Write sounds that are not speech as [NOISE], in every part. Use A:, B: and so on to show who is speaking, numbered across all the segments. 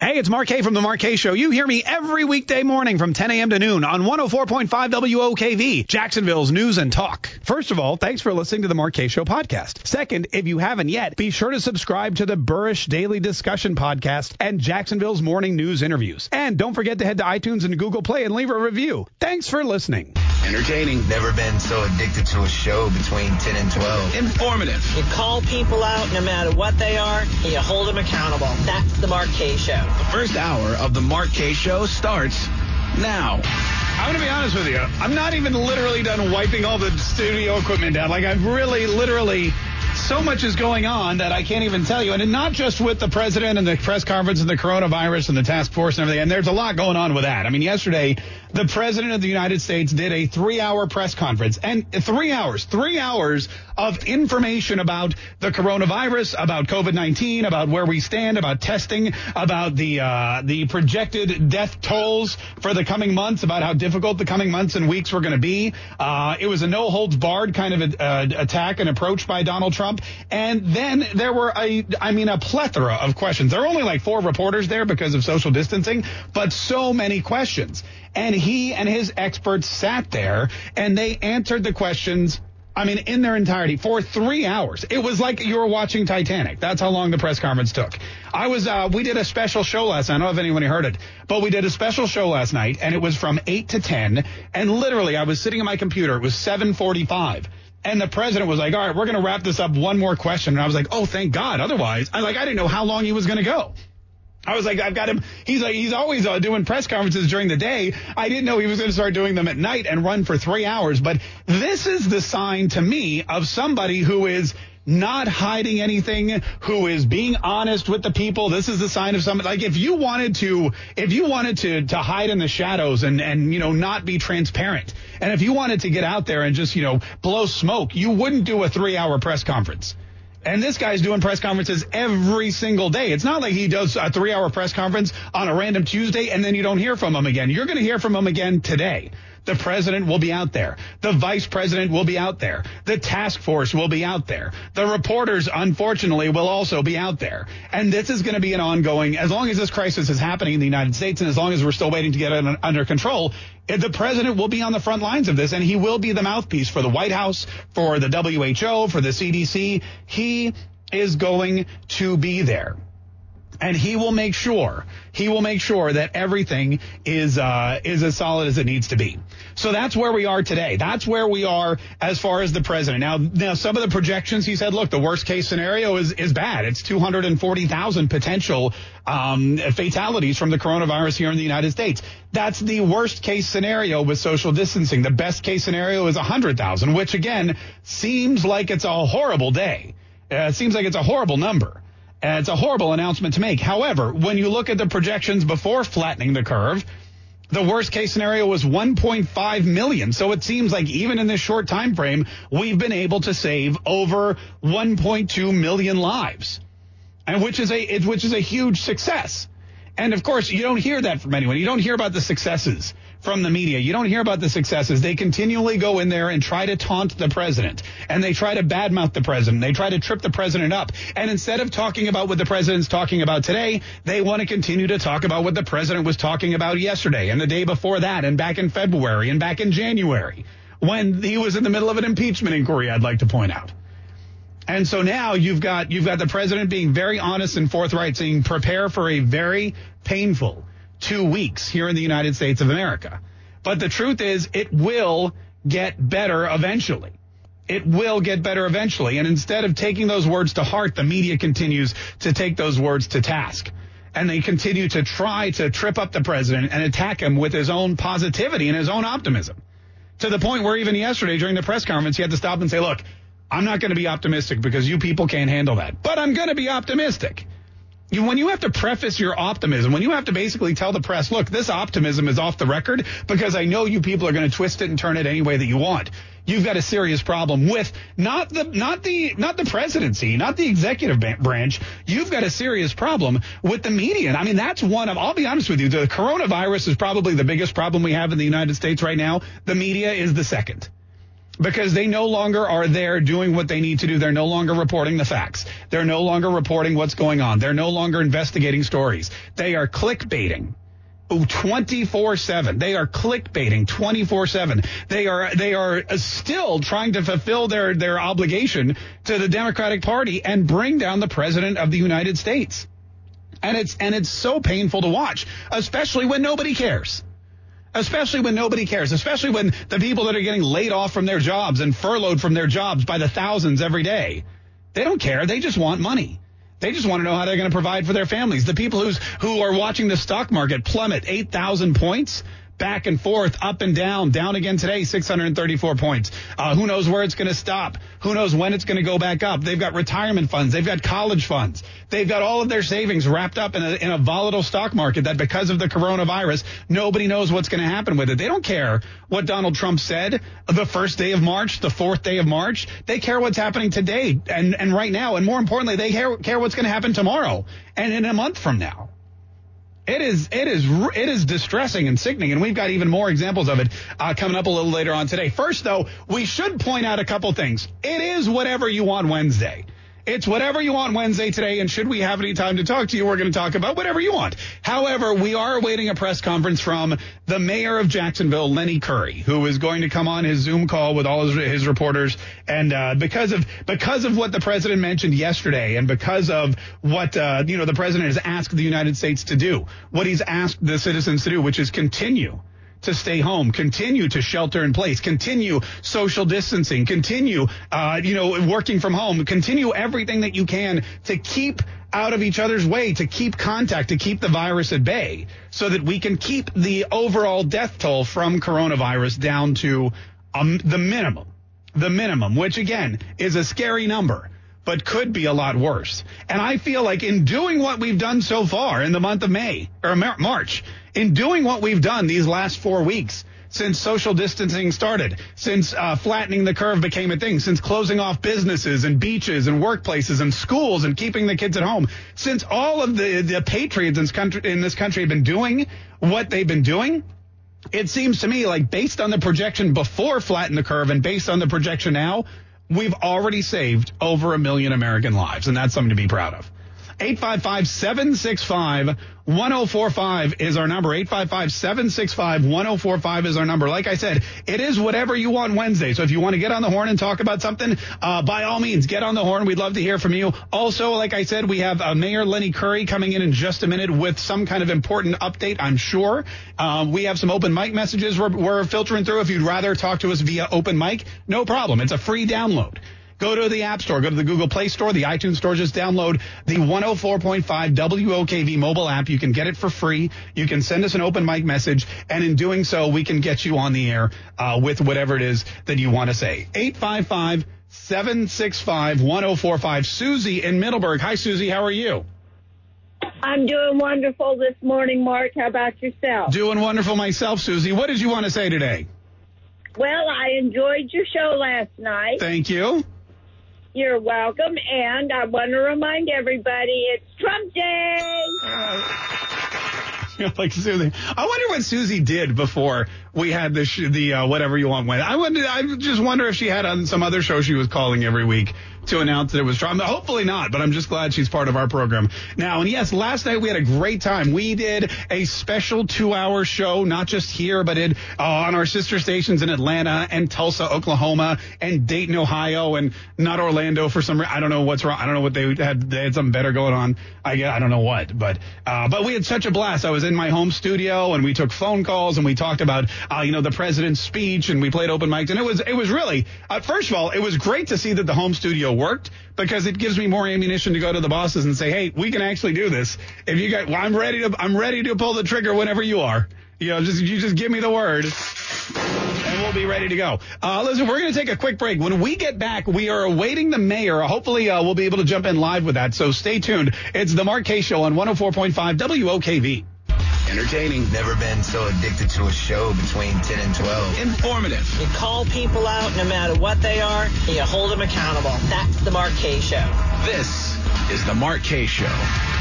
A: Hey, it's Mark Kaye from The Mark Kaye Show. You hear me every weekday morning from 10 a.m. to noon on 104.5 WOKV, Jacksonville's news and talk. First of all, thanks for listening to The Mark Kaye Show podcast. Second, if you haven't yet, be sure to subscribe to the Burrish Daily Discussion podcast and Jacksonville's morning news interviews. And don't forget to head to iTunes and Google Play and leave a review. Thanks for listening.
B: Entertaining.
C: Never been so addicted to a show between 10 and 12.
B: Informative.
D: You call people out no matter what they are, and you hold them accountable. That's the Mark Kaye Show.
B: The first hour of the Mark Kaye Show starts now.
A: I'm going to be honest with you. I'm not even literally done wiping all the studio equipment down. Like, I've really, literally, so much is going on that I can't even tell you. And not just with the president and the press conference and the coronavirus and the task force and everything. And there's a lot going on with that. I mean, yesterday, the president of the United States did a three hour press conference and three hours, three hours of information about the coronavirus, about COVID-19, about where we stand, about testing, about the, uh, the projected death tolls for the coming months, about how difficult the coming months and weeks were going to be. Uh, it was a no holds barred kind of a, uh, attack and approach by Donald Trump. And then there were a, I mean, a plethora of questions. There were only like four reporters there because of social distancing, but so many questions. And he and his experts sat there and they answered the questions I mean, in their entirety for three hours. It was like you were watching Titanic. That's how long the press conference took. I was, uh, we did a special show last night. I don't know if anyone heard it, but we did a special show last night and it was from eight to 10. And literally I was sitting at my computer. It was 745. And the president was like, all right, we're going to wrap this up. One more question. And I was like, oh, thank God. Otherwise, I like, I didn't know how long he was going to go. I was like, I've got him. He's like, he's always uh, doing press conferences during the day. I didn't know he was going to start doing them at night and run for three hours. But this is the sign to me of somebody who is not hiding anything, who is being honest with the people. This is the sign of somebody like if you wanted to, if you wanted to, to hide in the shadows and, and, you know, not be transparent. And if you wanted to get out there and just, you know, blow smoke, you wouldn't do a three hour press conference. And this guy's doing press conferences every single day. It's not like he does a three hour press conference on a random Tuesday and then you don't hear from him again. You're going to hear from him again today. The president will be out there. The vice president will be out there. The task force will be out there. The reporters, unfortunately, will also be out there. And this is going to be an ongoing, as long as this crisis is happening in the United States and as long as we're still waiting to get it under control, the president will be on the front lines of this and he will be the mouthpiece for the White House, for the WHO, for the CDC. He is going to be there and he will make sure he will make sure that everything is uh, is as solid as it needs to be. So that's where we are today. That's where we are as far as the president. Now, now some of the projections he said, look, the worst case scenario is is bad. It's 240,000 potential um, fatalities from the coronavirus here in the United States. That's the worst case scenario with social distancing. The best case scenario is 100,000, which again seems like it's a horrible day. Uh, it seems like it's a horrible number. And it's a horrible announcement to make. However, when you look at the projections before flattening the curve, the worst case scenario was 1.5 million. So it seems like even in this short time frame, we've been able to save over 1.2 million lives, and which is a which is a huge success. And of course, you don't hear that from anyone. You don't hear about the successes from the media. You don't hear about the successes. They continually go in there and try to taunt the president and they try to badmouth the president. They try to trip the president up. And instead of talking about what the president's talking about today, they want to continue to talk about what the president was talking about yesterday and the day before that and back in February and back in January when he was in the middle of an impeachment inquiry, I'd like to point out. And so now you've got you've got the president being very honest and forthright, saying prepare for a very painful two weeks here in the United States of America. But the truth is, it will get better eventually. It will get better eventually. And instead of taking those words to heart, the media continues to take those words to task. And they continue to try to trip up the president and attack him with his own positivity and his own optimism. To the point where even yesterday during the press conference, he had to stop and say, look, I'm not going to be optimistic because you people can't handle that, but I'm going to be optimistic. you, when you have to preface your optimism, when you have to basically tell the press, look, this optimism is off the record because I know you people are going to twist it and turn it any way that you want. You've got a serious problem with not the not the not the presidency, not the executive branch. You've got a serious problem with the media. And I mean, that's one of. I'll be honest with you. The coronavirus is probably the biggest problem we have in the United States right now. The media is the second because they no longer are there doing what they need to do. They're no longer reporting the facts. They're no longer reporting what's going on. They're no longer investigating stories. They are clickbaiting. 24/7. They are clickbaiting 24/7. They are they are still trying to fulfill their their obligation to the Democratic Party and bring down the president of the United States. And it's and it's so painful to watch, especially when nobody cares especially when nobody cares, especially when the people that are getting laid off from their jobs and furloughed from their jobs by the thousands every day, they don't care. They just want money. They just want to know how they're going to provide for their families. The people who's who are watching the stock market plummet 8,000 points back and forth, up and down, down again today, 634 points. Uh, who knows where it's going to stop? Who knows when it's going to go back up? They've got retirement funds. They've got college funds. They've got all of their savings wrapped up in a, in a volatile stock market that because of the coronavirus, nobody knows what's going to happen with it. They don't care what Donald Trump said the first day of March, the fourth day of March. They care what's happening today and, and right now. And more importantly, they care, care what's going to happen tomorrow and in a month from now. It is it is it is distressing and sickening, and we've got even more examples of it uh, coming up a little later on today. First, though, we should point out a couple things. It is whatever you want Wednesday. It's whatever you want Wednesday today, and should we have any time to talk to you, we're going to talk about whatever you want. However, we are awaiting a press conference from the mayor of Jacksonville, Lenny Curry, who is going to come on his Zoom call with all his, his reporters. And uh, because of because of what the president mentioned yesterday, and because of what uh, you know the president has asked the United States to do, what he's asked the citizens to do, which is continue to stay home, continue to shelter in place, continue social distancing, continue, uh, you know, working from home, continue everything that you can to keep out of each other's way, to keep contact, to keep the virus at bay, so that we can keep the overall death toll from coronavirus down to um, the minimum, the minimum, which again is a scary number but could be a lot worse. And I feel like in doing what we've done so far in the month of May or March, in doing what we've done these last four weeks, since social distancing started, since uh, flattening the curve became a thing, since closing off businesses and beaches and workplaces and schools and keeping the kids at home, since all of the, the patriots in this, country, in this country have been doing what they've been doing, it seems to me like based on the projection before flatten the curve and based on the projection now, we've already saved over a million American lives, and that's something to be proud of. 855 765 1045 is our number. 855 765 1045 is our number. Like I said, it is whatever you want Wednesday. So if you want to get on the horn and talk about something, uh, by all means, get on the horn. We'd love to hear from you. Also, like I said, we have uh, Mayor Lenny Curry coming in in just a minute with some kind of important update, I'm sure. Um, we have some open mic messages we're, we're filtering through. If you'd rather talk to us via open mic, no problem. It's a free download. Go to the App Store, go to the Google Play Store, the iTunes Store, just download the 104.5 WOKV mobile app. You can get it for free. You can send us an open mic message, and in doing so, we can get you on the air uh, with whatever it is that you want to say. 855 765 1045. Susie in Middleburg. Hi, Susie. How are you?
E: I'm doing wonderful this morning, Mark. How about yourself?
A: Doing wonderful myself, Susie. What did you want to say today?
E: Well, I enjoyed your show last night.
A: Thank you.
E: You're welcome. And I want to remind everybody it's Trump Day. [LAUGHS]
A: like Susie. I wonder what Susie did before we had the sh- the uh, whatever you want. When I wonder, I just wonder if she had on some other show she was calling every week to announce that it was Trump. Hopefully not, but I'm just glad she's part of our program now. And yes, last night we had a great time. We did a special two hour show, not just here, but it, uh, on our sister stations in Atlanta and Tulsa, Oklahoma and Dayton, Ohio and not Orlando for some, reason. I don't know what's wrong. I don't know what they had. They had something better going on. I, I don't know what, but, uh, but we had such a blast. I was in my home studio and we took phone calls and we talked about, uh, you know, the president's speech and we played open mics and it was, it was really, uh, first of all, it was great to see that the home studio worked because it gives me more ammunition to go to the bosses and say, hey, we can actually do this. If you got, well, I'm ready to, I'm ready to pull the trigger whenever you are. You know, just you just give me the word, and we'll be ready to go. Uh, listen, we're going to take a quick break. When we get back, we are awaiting the mayor. Hopefully, uh, we'll be able to jump in live with that. So stay tuned. It's the Mark Kaye Show on 104.5 WOKV.
B: Entertaining.
C: Never been so addicted to a show between 10 and 12.
B: Informative.
D: You call people out no matter what they are, and you hold them accountable. That's the Mark Kaye Show.
B: This is the Mark Kaye Show.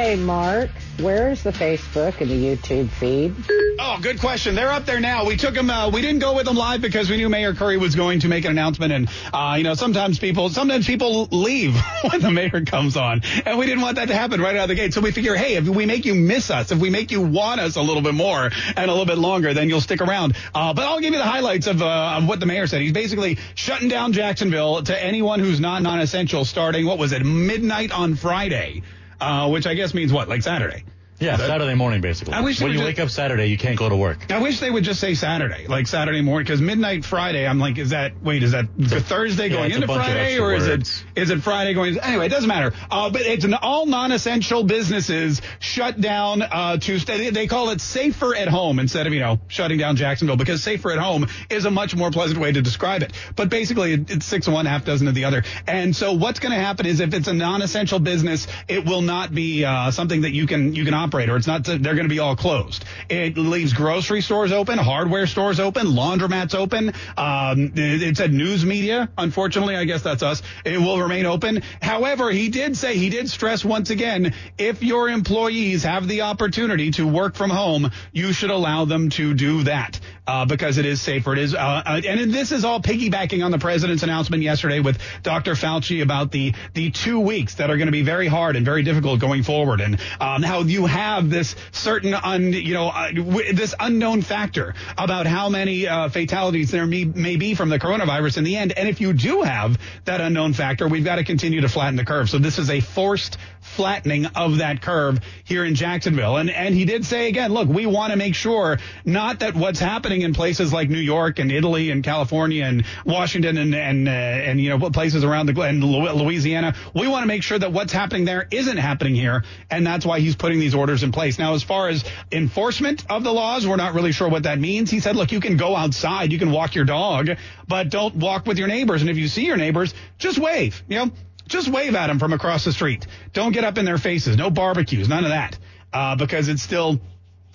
F: Hey, Mark, where's the Facebook and the YouTube feed?
A: Oh, good question. They're up there now. We took them. Uh, we didn't go with them live because we knew Mayor Curry was going to make an announcement, and uh, you know sometimes people sometimes people leave [LAUGHS] when the mayor comes on, and we didn't want that to happen right out of the gate. So we figure, hey, if we make you miss us, if we make you want us a little bit more and a little bit longer, then you'll stick around. Uh, but I'll give you the highlights of, uh, of what the mayor said. He's basically shutting down Jacksonville to anyone who's not non-essential, starting what was it midnight on Friday, uh, which I guess means what like Saturday.
G: Yeah, Saturday morning, basically.
A: I wish
G: when you
A: ju-
G: wake up Saturday, you can't go to work.
A: I wish they would just say Saturday, like Saturday morning, because midnight Friday. I'm like, is that wait, is that Thursday
G: yeah,
A: going into Friday, or is it is it Friday going? Anyway, it doesn't matter. Uh, but it's an all non-essential businesses shut down uh, to stay. They call it safer at home instead of you know shutting down Jacksonville because safer at home is a much more pleasant way to describe it. But basically, it- it's six of one, half dozen of the other. And so what's going to happen is if it's a non-essential business, it will not be uh, something that you can you can operate, or it's not. They're going to be all closed. It leaves grocery stores open, hardware stores open, laundromats open. Um, it, it said news media. Unfortunately, I guess that's us. It will remain open. However, he did say he did stress once again, if your employees have the opportunity to work from home, you should allow them to do that uh, because it is safer. It is, uh, uh, and this is all piggybacking on the president's announcement yesterday with Dr. Fauci about the the two weeks that are going to be very hard and very difficult going forward, and um, how you have this certain un, you know uh, w- this unknown factor about how many uh, fatalities there may, may be from the coronavirus in the end. And if you do have that unknown factor, we've got to continue to flatten the curve. So this is a forced flattening of that curve here in Jacksonville. And and he did say again, look, we want to make sure not that what's happening in places like New York and Italy and California and Washington and and uh, and you know places around the and Louisiana, we want to make sure that what's happening there isn't happening here, and that's why he's putting these orders in place. Now, as far as enforcement of the laws, we're not really sure what that means. He said, look, you can go outside, you can walk your dog, but don't walk with your neighbors. And if you see your neighbors, just wave. You know, just wave at them from across the street. Don't get up in their faces. No barbecues, none of that, uh, because it's still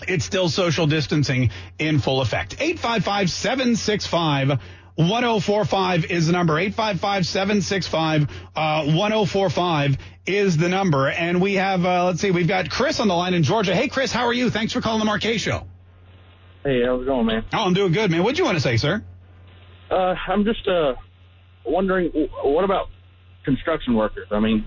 A: it's still social distancing in full effect. 855 765 1045 is the number. 855 765 1045 is the number. And we have, uh, let's see, we've got Chris on the line in Georgia. Hey, Chris, how are you? Thanks for calling the Mark Kaye Show.
H: Hey, how's it going, man?
A: Oh, I'm doing good, man. What'd you want to say, sir?
H: Uh, I'm just uh wondering, what about construction workers? I mean,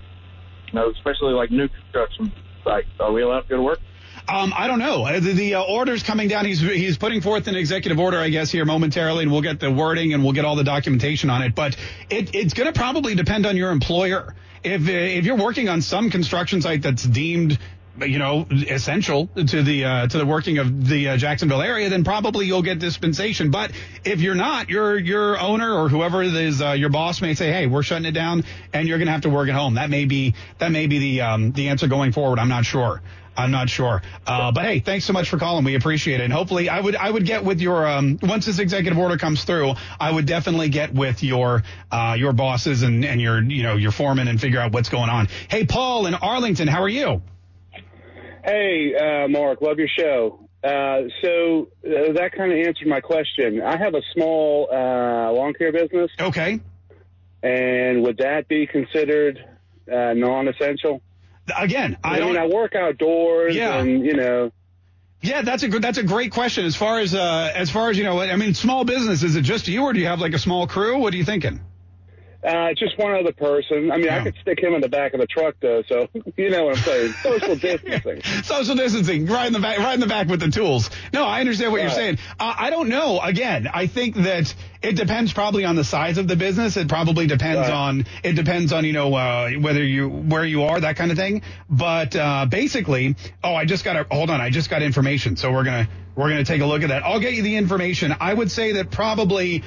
H: you know, especially like new construction sites. Are we allowed to go to work?
A: Um, I don't know. Uh, The, the uh, order's coming down. He's he's putting forth an executive order, I guess, here momentarily, and we'll get the wording and we'll get all the documentation on it. But it, it's going to probably depend on your employer. If uh, if you're working on some construction site that's deemed you know essential to the uh, to the working of the uh, Jacksonville area, then probably you'll get dispensation. But if you're not, your your owner or whoever is uh, your boss may say, "Hey, we're shutting it down, and you're going to have to work at home." That may be that may be the um, the answer going forward. I'm not sure. I'm not sure. Uh, but hey, thanks so much for calling. We appreciate it. And hopefully I would, I would get with your, um, once this executive order comes through, I would definitely get with your, uh, your bosses and, and your, you know, your foreman and figure out what's going on. Hey, Paul in Arlington, how are you?
I: Hey, uh, Mark, love your show. Uh, so uh, that kind of answered my question. I have a small uh, lawn care business.
A: Okay.
I: And would that be considered uh, non-essential?
A: Again, I,
I: mean,
A: don't-
I: I work outdoors,
A: Yeah.
I: and you know,
A: Yeah, that's a good, that's a great question. As far as, uh, as far as, you know, I mean, small business, is it just you or do you have like a small crew? What are you thinking?
I: Uh, just one other person. I mean, I could stick him in the back of the truck, though. So [LAUGHS] you know what I'm saying? Social [LAUGHS] distancing.
A: Social distancing, right in the back, right in the back with the tools. No, I understand what you're saying. Uh, I don't know. Again, I think that it depends probably on the size of the business. It probably depends on it depends on you know uh, whether you where you are that kind of thing. But uh, basically, oh, I just got to hold on. I just got information, so we're gonna we're gonna take a look at that. I'll get you the information. I would say that probably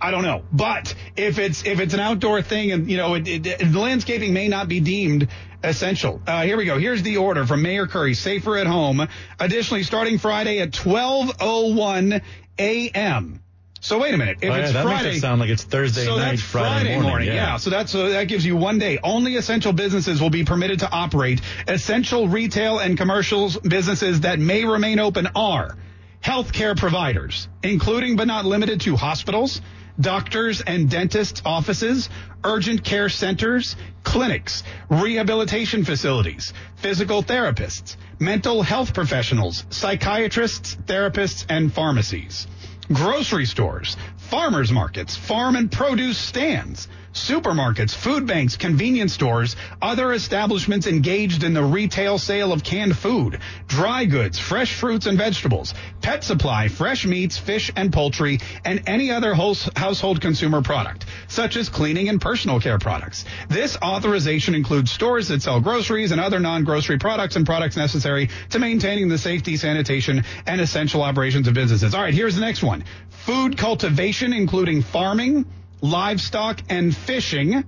A: I don't know, but if it's if it's an outdoor thing and you know it, it, it, landscaping may not be deemed essential. Uh, here we go. Here's the order from Mayor Curry. Safer at home. Additionally, starting Friday at 12:01 a.m. So wait a minute. If
G: Oh, yeah,
A: it's
G: that
A: Friday,
G: makes it sound like it's Thursday
A: so
G: night,
A: that's
G: Friday,
A: morning. Yeah. So that's so that gives you one day. Only essential businesses will be permitted to operate. Essential retail and commercial businesses that may remain open are healthcare providers, including but not limited to hospitals, doctors and dentists' offices, urgent care centers, clinics, rehabilitation facilities, physical therapists, mental health professionals, psychiatrists, therapists, and pharmacies. Grocery stores, farmers markets, farm and produce stands, supermarkets, food banks, convenience stores, other establishments engaged in the retail sale of canned food, dry goods, fresh fruits and vegetables, pet supply, fresh meats, fish and poultry, and any other household consumer product, such as cleaning and personal care products. This authorization includes stores that sell groceries and other non-grocery products and products necessary to maintaining the safety, sanitation, and essential operations of businesses. All right, here's the next one. Food cultivation, including farming, livestock, and fishing.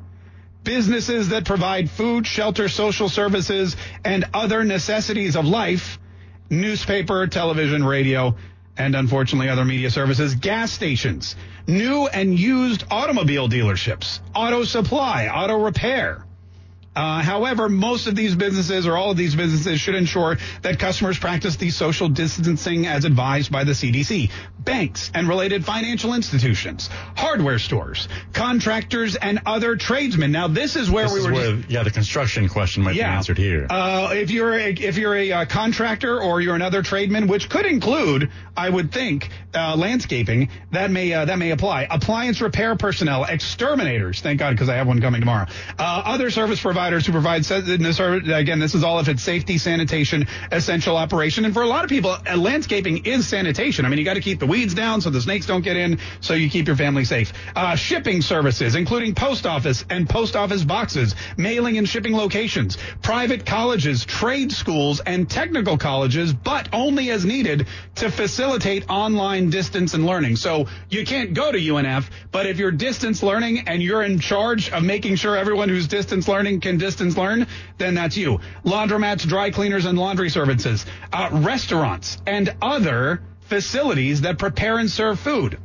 A: Businesses that provide food, shelter, social services, and other necessities of life. Newspaper, television, radio, and unfortunately other media services. Gas stations. New and used automobile dealerships. Auto supply. Auto repair. Uh, however, most of these businesses or all of these businesses should ensure that customers practice the social distancing as advised by the CDC. Banks and related financial institutions, hardware stores, contractors, and other tradesmen. Now, this is where
G: This
A: we
G: is
A: were.
G: where,
A: just-
G: yeah, the construction question might be answered here.
A: uh, if you're a, if you're a uh, contractor or you're another tradesman, which could include, I would think, uh, landscaping, that may uh, that may apply. Appliance repair personnel, exterminators. Thank God, because I have one coming tomorrow. Uh, other service providers who provide se- this are- again. This is all if it's safety, sanitation, essential operation, and for a lot of people, uh, landscaping is sanitation. I mean, you got to keep the weeds down so the snakes don't get in, so you keep your family safe. Uh, shipping services, including post office and post office boxes, mailing and shipping locations, private colleges, trade schools, and technical colleges, but only as needed to facilitate online distance and learning. So you can't go to UNF, but if you're distance learning and you're in charge of making sure everyone who's distance learning can distance learn, then that's you. Laundromats, dry cleaners, and laundry services, uh, restaurants, and other facilities that prepare and serve food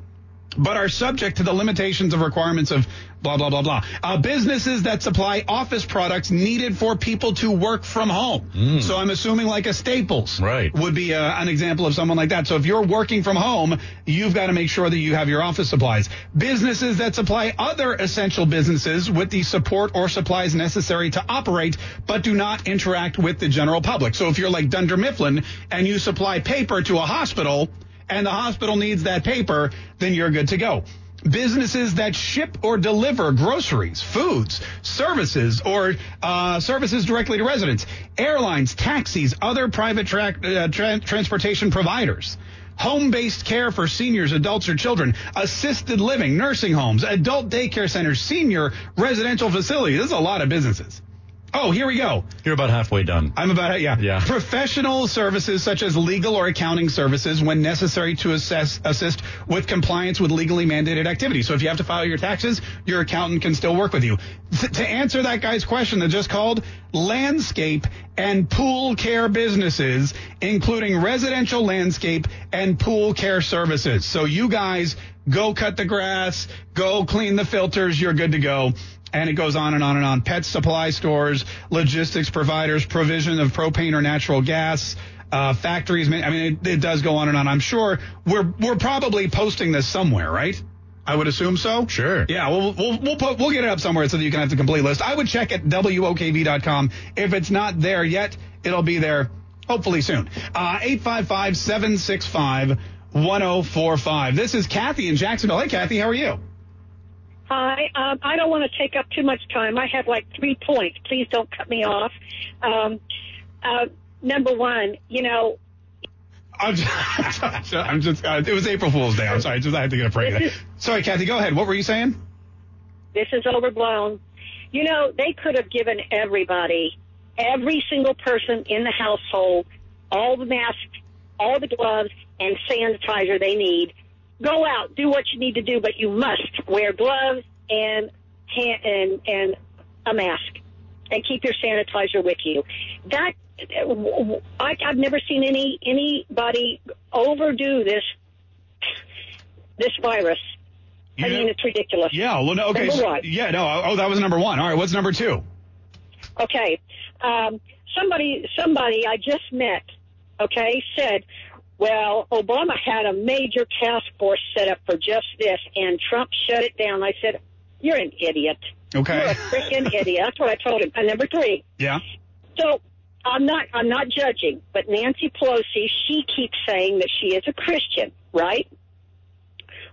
A: but are subject to the limitations of requirements of blah blah blah blah. Uh, businesses that supply office products needed for people to work from home. So I'm assuming like a Staples
G: Right.
A: would be uh, an example of someone like that. So if you're working from home, you've got to make sure that you have your office supplies. Businesses that supply other essential businesses with the support or supplies necessary to operate, but do not interact with the general public. So if you're like Dunder Mifflin and you supply paper to a hospital and the hospital needs that paper, then you're good to go. Businesses that ship or deliver groceries, foods, services, or uh, services directly to residents, airlines, taxis, other private tra- uh, tra- transportation providers, home-based care for seniors, adults, or children, assisted living, nursing homes, adult daycare centers, senior residential facilities. This is a lot of businesses. Oh, here we go.
G: You're about halfway done.
A: I'm about yeah.
G: Yeah.
A: Professional services such as legal or accounting services when necessary to assess assist with compliance with legally mandated activities. So if you have to file your taxes, your accountant can still work with you. Th- to answer that guy's question that just called, landscape and pool care businesses, including residential landscape and pool care services. So you guys go cut the grass, go clean the filters, you're good to go. And it goes on and on and on. Pet supply stores, logistics providers, provision of propane or natural gas, uh, factories. I mean, it, it does go on and on. I'm sure we're we're probably posting this somewhere, right? I would assume so.
G: Sure.
A: Yeah, we'll we'll we'll, put, we'll get it up somewhere so that you can have the complete list. I would check at wokv.com. If it's not there yet, it'll be there hopefully soon. Uh, 855-765-1045. This is Kathy in Jacksonville. Hey, Kathy, how are you?
J: Hi. Um, I don't want to take up too much time. I have like three points. Please don't cut me off. Um, uh, number one, you know,
A: I'm just, [LAUGHS] I'm just uh, it was April Fool's Day. I'm sorry. Just I had to get a break. Sorry, Kathy. Go ahead. What were you saying?
J: this is overblown. You know, they could have given everybody, every single person in the household, all the masks, all the gloves, and sanitizer they need go out, do what you need to do, but you must wear gloves and hand, and and a mask, and keep your sanitizer with you. That I, I've never seen any anybody overdo this this virus. I mean, it's ridiculous.
A: Yeah. Well, no, okay. So- yeah. No. Oh, that was number one. All right. What's number two?
J: Okay. Um, somebody, somebody I just met, okay, said, well, Obama had a major task force set up for just this, and Trump shut it down. I said, you're an idiot.
A: Okay.
J: You're a freaking idiot. That's what I told him. And number three,
A: Yeah.
J: so I'm not I'm not judging, but Nancy Pelosi, she keeps saying that she is a Christian, right?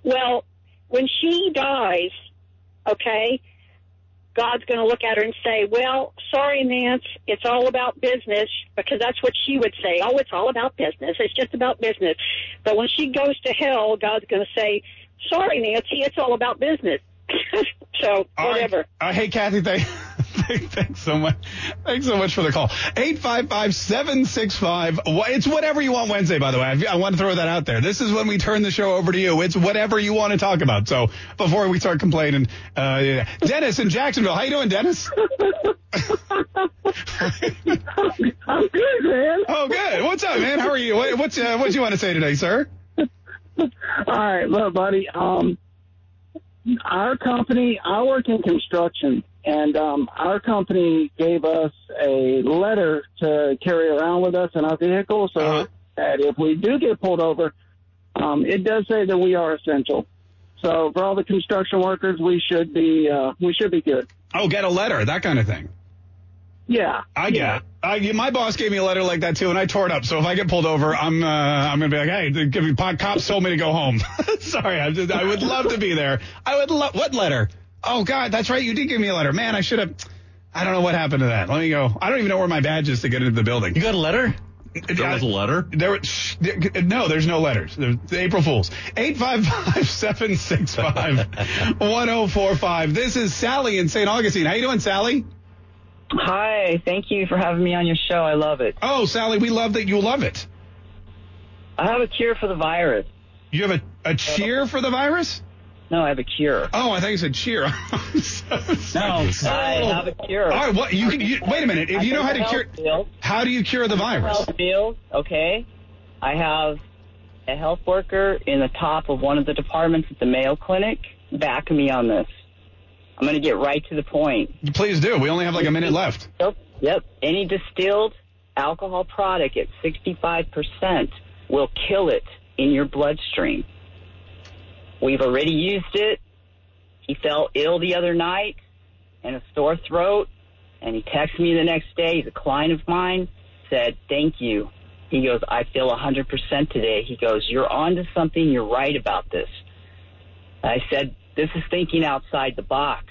J: Well, when she dies, okay, God's going to look at her and say, "Well, sorry, Nance, it's all about business," because that's what she would say. Oh, it's all about business. It's just about business. But when she goes to hell, God's going to say, "Sorry, Nancy, it's all about business." [LAUGHS] so
A: All right.
J: whatever.
A: Uh, hey, Kathy, thank, thanks so much. Thanks so much for the call. 855-765. It's whatever you want Wednesday, by the way. I, want to throw that out there. This is when we turn the show over to you. It's whatever you want to talk about. So before we start complaining, uh, yeah. Dennis in Jacksonville. How you doing, Dennis? [LAUGHS]
K: I'm good, man.
A: Oh, good. What's up, man? How are you? What, what's, uh, what do you want to say today, sir?
K: All right, look, buddy. Um, our company, I work in construction, and um, our company gave us a letter to carry around with us in our vehicle, so that if we do get pulled over, um, it does say that we are essential. So for all the construction workers, we should be uh, we should be good.
A: Oh, get a letter, that kind of thing.
K: Yeah,
A: I get it. I, my boss gave me a letter like that too, and I tore it up. So if I get pulled over, I'm uh, I'm gonna be like, hey, the give me pot cops told me to go home. [LAUGHS] Sorry, I, just, I would love to be there. I would love what letter? Oh God, that's right, you did give me a letter. Man, I should have. I don't know what happened to that. Let me go. I don't even know where my badge is to get into the building. You
G: got a letter?
A: There was a letter? There, shh, there- no, there's no letters. There's April Fools. 855-765-1045. This is Sally in St. Augustine. How you doing, Sally?
L: Hi, thank you for having me on your show. I love it.
A: Oh, Sally, we love that you love it.
L: I have a cure for the virus.
A: You have a, a cheer for the virus?
L: No, I have a cure.
A: Oh, I thought you said cheer. [LAUGHS]
L: No, I have a cure.
A: All right, what you can you, wait a minute. If
L: I
A: you know how to cure, how do you cure the virus?
L: Health meals, okay. I have a health worker in the top of one of the departments at the Mayo Clinic backing me on this. I'm going to get right to the point.
A: Please do. We only have like a minute left.
L: Yep. Yep. Any distilled alcohol product at 65% will kill it in your bloodstream. We've already used it. He fell ill the other night and a sore throat, and he texted me the next day. He's a client of mine. Said, "Thank you." He goes, "I feel 100% today." He goes, "You're on to something. You're right about this." I said, "This is thinking outside the box.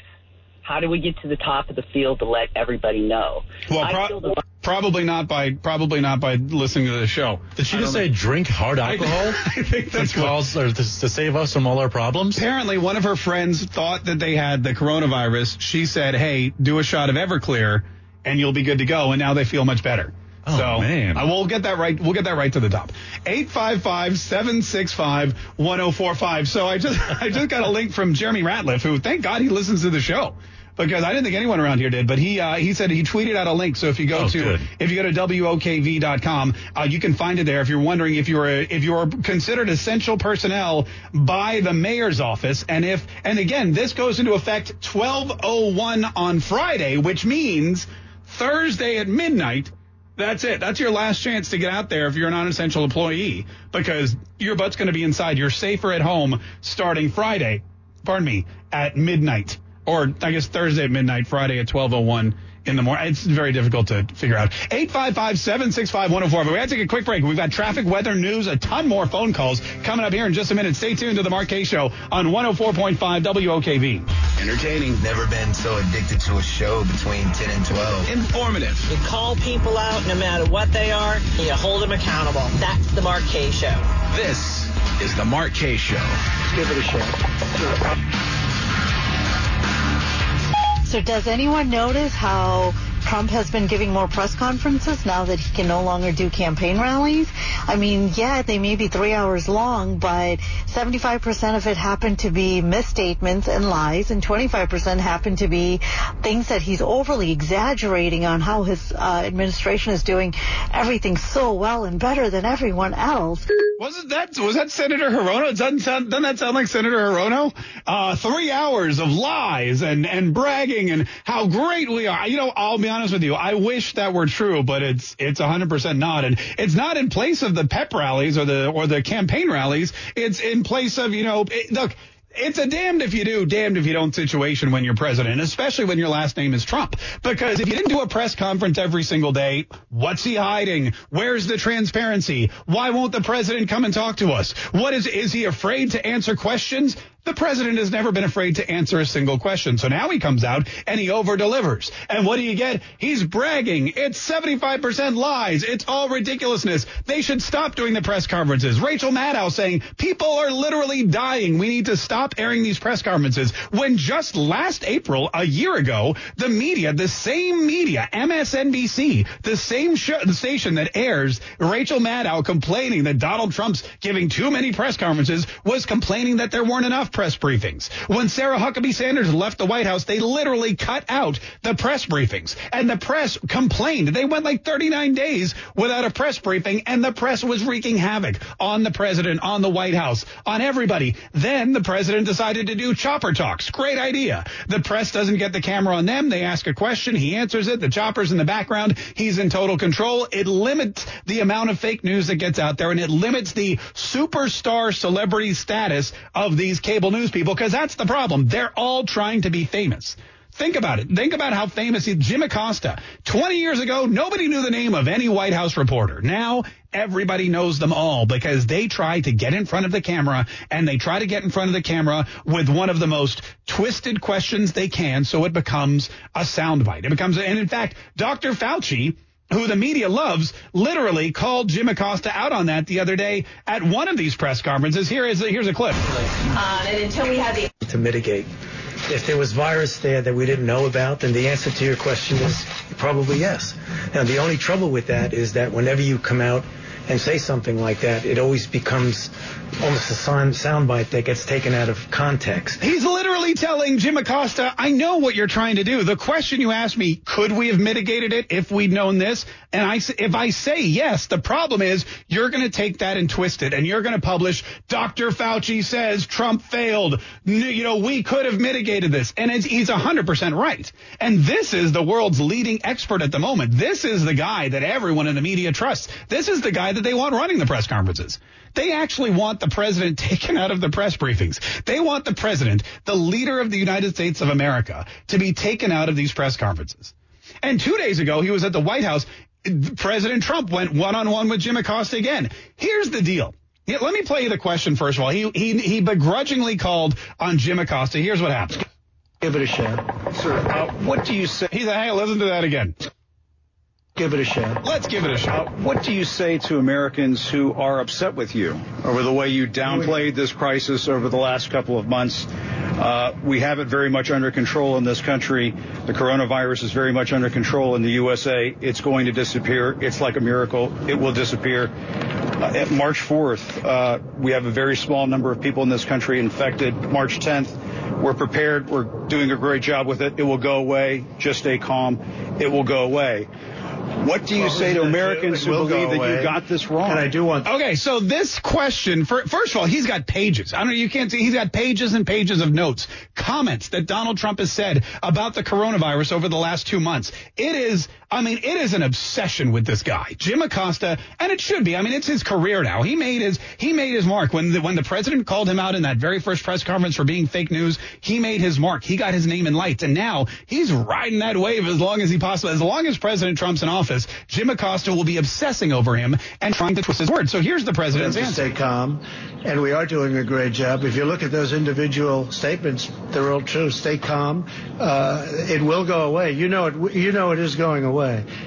L: How do we get to the top of the field to let everybody know?"
A: Well, pro- probably not by probably not by listening to the show.
G: Did she just say
A: know.
G: drink hard alcohol?
A: I think [LAUGHS] that's
G: or to, to save us from all our problems.
A: Apparently, one of her friends thought that they had the coronavirus. She said, "Hey, do a shot of Everclear, and you'll be good to go." And now they feel much better.
G: Oh,
A: so,
G: man.
A: I will get that right. We'll get that right to the top. 855-765-1045. So I just [LAUGHS] I just got a link from Jeremy Ratliff, who thank God he listens to the show. Because I didn't think anyone around here did, but he uh, he said he tweeted out a link. So if you go
G: Oh,
A: to
G: good.
A: if you go to wokv.com, uh, you can find it there. If you're wondering if you're a, if you're considered essential personnel by the mayor's office, and if and again this goes into effect 12:01 on Friday, which means Thursday at midnight. That's it. That's your last chance to get out there if you're a non-essential employee because your butt's going to be inside. You're safer at home starting Friday. Pardon me, at midnight or I guess Thursday at midnight, Friday at 12:01 in the morning. It's very difficult to figure out. 855-765-104. But we got to take a quick break. We've got traffic, weather, news, a ton more phone calls coming up here in just a minute. Stay tuned to the Mark Kaye Show on 104.5 WOKV.
C: Entertaining. Never been so addicted to a show between 10 and 12.
B: Informative.
D: You call people out no matter what they are, and you hold them accountable. That's the Mark Kaye Show.
B: This is the Mark Kaye Show.
D: Give it a shot.
M: So does anyone notice how Trump has been giving more press conferences now that he can no longer do campaign rallies. I mean, yeah, they may be three hours long, but 75% of it happened to be misstatements and lies, and 25% happened to be things that he's overly exaggerating on how his uh, administration is doing everything so well and better than everyone else.
A: Wasn't that was that Senator Hirono? Doesn't sound doesn't that sound like Senator Hirono? Uh, three hours of lies and and bragging and how great we are. You know, I'll be honest with you. I wish that were true, but it's it's 100 percent not, and it's not in place of the pep rallies or the or the campaign rallies. It's in place of you know, it, look. It's a damned if you do, damned if you don't situation when you're president, especially when your last name is Trump. Because if you didn't do a press conference every single day, what's he hiding? Where's the transparency? Why won't the president come and talk to us? What is, is he afraid to answer questions? The president has never been afraid to answer a single question. So now he comes out and he over delivers. And what do you get? He's bragging. It's 75% lies. It's all ridiculousness. They should stop doing the press conferences. Rachel Maddow saying people are literally dying. We need to stop airing these press conferences. When just last April, a year ago, the media, the same media, MSNBC, the same the station that airs Rachel Maddow complaining that Donald Trump's giving too many press conferences was complaining that there weren't enough press briefings. When Sarah Huckabee Sanders left the White House, they literally cut out the press briefings and the press complained. They went like 39 days without a press briefing and the press was wreaking havoc on the president, on the White House, on everybody. Then the president decided to do chopper talks. Great idea. The press doesn't get the camera on them. They ask a question. He answers it. The chopper's in the background. He's in total control. It limits the amount of fake news that gets out there and it limits the superstar celebrity status of these cable news people because that's the problem. They're all trying to be famous. Think about it. Think about how famous he, Jim Acosta. 20 years ago, nobody knew the name of any White House reporter. Now, everybody knows them all because they try to get in front of the camera and they try to get in front of the camera with one of the most twisted questions they can so it becomes a soundbite. It becomes, and in fact, Dr. Fauci, who the media loves, literally called Jim Acosta out on that the other day at one of these press conferences. Here is a, here's a clip.
N: Um, and until we have the
O: to mitigate. If there was virus there that we didn't know about, then the answer to your question is probably yes. Now, the only trouble with that is that whenever you come out and say something like that, it always becomes almost a sound soundbite that gets taken out of context.
A: He's literally telling Jim Acosta, I know what you're trying to do. The question you asked me, could we have mitigated it if we'd known this? And I, if I say yes, the problem is you're going to take that and twist it and you're going to publish Dr. Fauci says Trump failed. You know, we could have mitigated this. And he's 100% right. And this is the world's leading expert at the moment. This is the guy that everyone in the media trusts. This is the guy that they want running the press conferences. They actually want the president [LAUGHS] taken out of the press briefings. They want the president, the leader of the United States of America, to be taken out of these press conferences. And two days ago, he was at the White House. President Trump went one on one with Jim Acosta again. Here's the deal. Yeah, let me play you the question first of all. He, he, he begrudgingly called on Jim Acosta. Here's what happened.
O: Give it a shot.
A: Sir, uh, what do you say? He's like, hey, listen to that again.
O: Give it a shot.
A: Let's give it a shot.
P: Uh, what do you say to Americans who are upset with you over the way you downplayed this crisis over the last couple of months? Uh, we have it very much under control in this country. The coronavirus is very much under control in the USA. It's going to disappear. It's like a miracle. It will disappear. Uh, at March 4th, uh, we have a very small number of people in this country infected. March 10th, we're prepared. We're doing a great job with it. It will go away. Just stay calm. It will go away. What do you well, say to Americans who believe that you got this wrong?
O: And I do want.
A: Okay, so this question, for, first of all, he's got pages. I don't know, you can't see. He's got pages and pages of notes, comments that Donald Trump has said about the coronavirus over the last two months. It is, I mean, it is an obsession with this guy, Jim Acosta, and it should be. I mean, it's his career now. He made his he made his mark when the when the president called him out in that very first press conference for being fake news. He made his mark. He got his name in lights, and now he's riding that wave as long as he possibly, as long as President Trump's in office. Jim Acosta will be obsessing over him and trying to twist his words. So here's the president's
O: answer.
A: Stay
O: calm, and we are doing a great job. If you look at those individual statements, they're all true. Stay calm. Uh, it will go away. You know it. You know it is going away.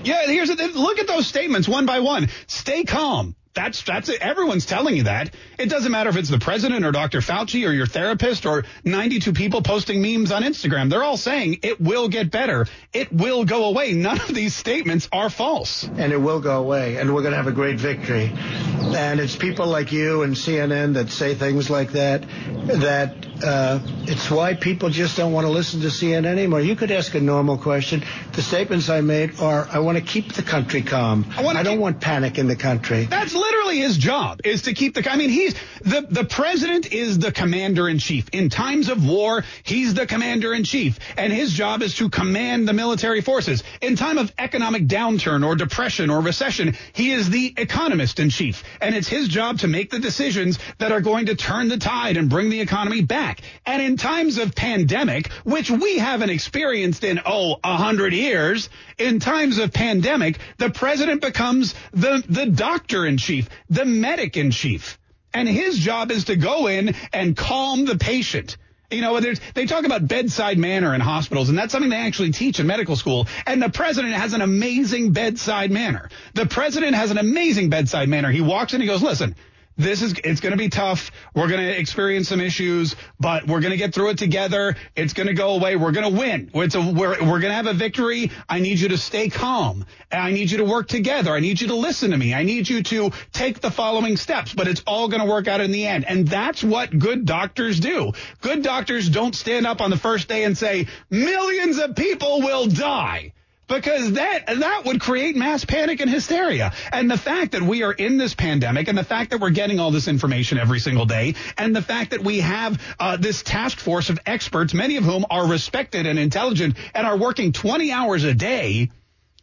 A: Yeah. Here's the, look at those statements one by one. Stay calm. That's that's it. Everyone's telling you that. It doesn't matter if it's the president or Dr. Fauci or your therapist or 92 people posting memes on Instagram. They're all saying it will get better. It will go away. None of these statements are false.
Q: And it will go away, and we're going to have a great victory. And it's people like you and CNN that say things like that. That uh, it's why people just don't want to listen to CNN anymore. You could ask a normal question. The statements I made are: I want to keep the country calm. I, I don't want panic in the country.
A: That's literally his job is to keep the. I mean, he's the the president is the commander in chief. In times of war, he's the commander in chief, and his job is to command the military forces. In time of economic downturn or depression or recession, he is the economist in chief, and it's his job to make the decisions that are going to turn the tide and bring the economy back. And in times of pandemic, which we haven't experienced in oh a hundred years, in times of pandemic, the president becomes the the doctor in chief, the medic in chief. And his job is to go in and calm the patient. You know, they talk about bedside manner in hospitals, and that's something they actually teach in medical school. And the president has an amazing bedside manner. The president has an amazing bedside manner. He walks in, he goes, listen, this is it's going to be tough. We're going to experience some issues, but we're going to get through it together. It's going to go away. We're going to win. It's a, we're we're going to have a victory. I need you to stay calm. I need you to work together. I need you to listen to me. I need you to take the following steps, but it's all going to work out in the end. And that's what good doctors do. Good doctors don't stand up on the first day and say millions of people will die because that that would create mass panic and hysteria. And the fact that we are in this pandemic, and the fact that we're getting all this information every single day, and the fact that we have uh, this task force of experts, many of whom are respected and intelligent, and are working 20 hours a day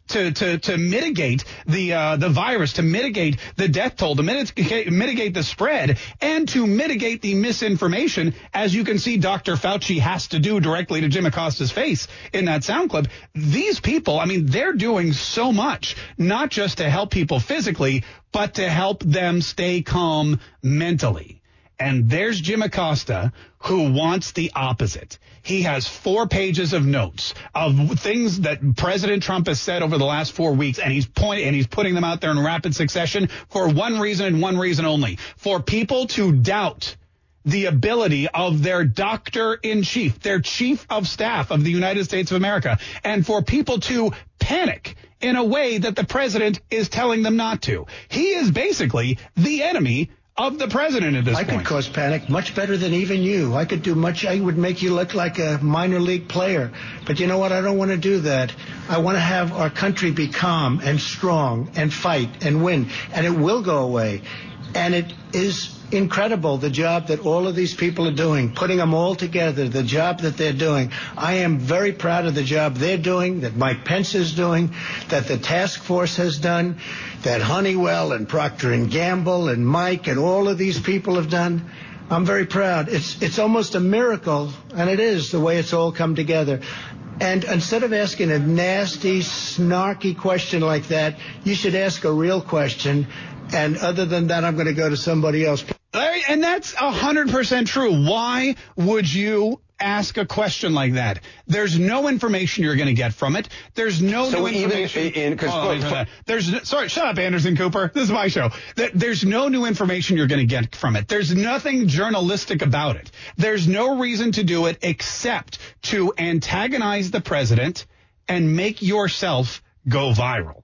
A: to to to mitigate the uh, the virus, to mitigate the death toll, to mitigate, mitigate the spread, and to mitigate the misinformation, as you can see, Dr. Fauci has to do directly to Jim Acosta's face in that sound clip. These people, I mean, they're doing so much, not just to help people physically, but to help them stay calm mentally. And there's Jim Acosta who wants the opposite. He has four pages of notes of things that President Trump has said over the last four weeks, and he's and he's putting them out there in rapid succession for one reason and one reason only: for people to doubt the ability of their doctor in chief, their chief of staff of the United States of America, and for people to panic in a way that the president is telling them not to. He is basically the enemy of the president at this
Q: I
A: point.
Q: could cause panic much better than even you. I could do much. I would make you look like a minor league player. But you know what? I don't want to do that. I want to have our country be calm and strong and fight and win. And it will go away. And it is incredible the job that all of these people are doing, putting them all together, the job that they're doing. I am very proud of the job they're doing, that Mike Pence is doing, that the task force has done, that Honeywell and Procter and Gamble and Mike and all of these people have done. I'm very proud. It's it's almost a miracle, and it is the way it's all come together. And instead of asking a nasty, snarky question like that, you should ask a real question. And other than that, I'm going to go to somebody else.
A: And that's 100% true. Why would you ask a question like that? There's no information you're going to get from it. There's no
R: So
A: new
R: even
A: information.
R: in- 'cause
A: Hold on,
R: for-
A: hold on. There's sorry, shut up, Anderson Cooper. This is my show. There's no new information you're going to get from it. There's nothing journalistic about it. There's no reason to do it except to antagonize the president and make yourself go viral.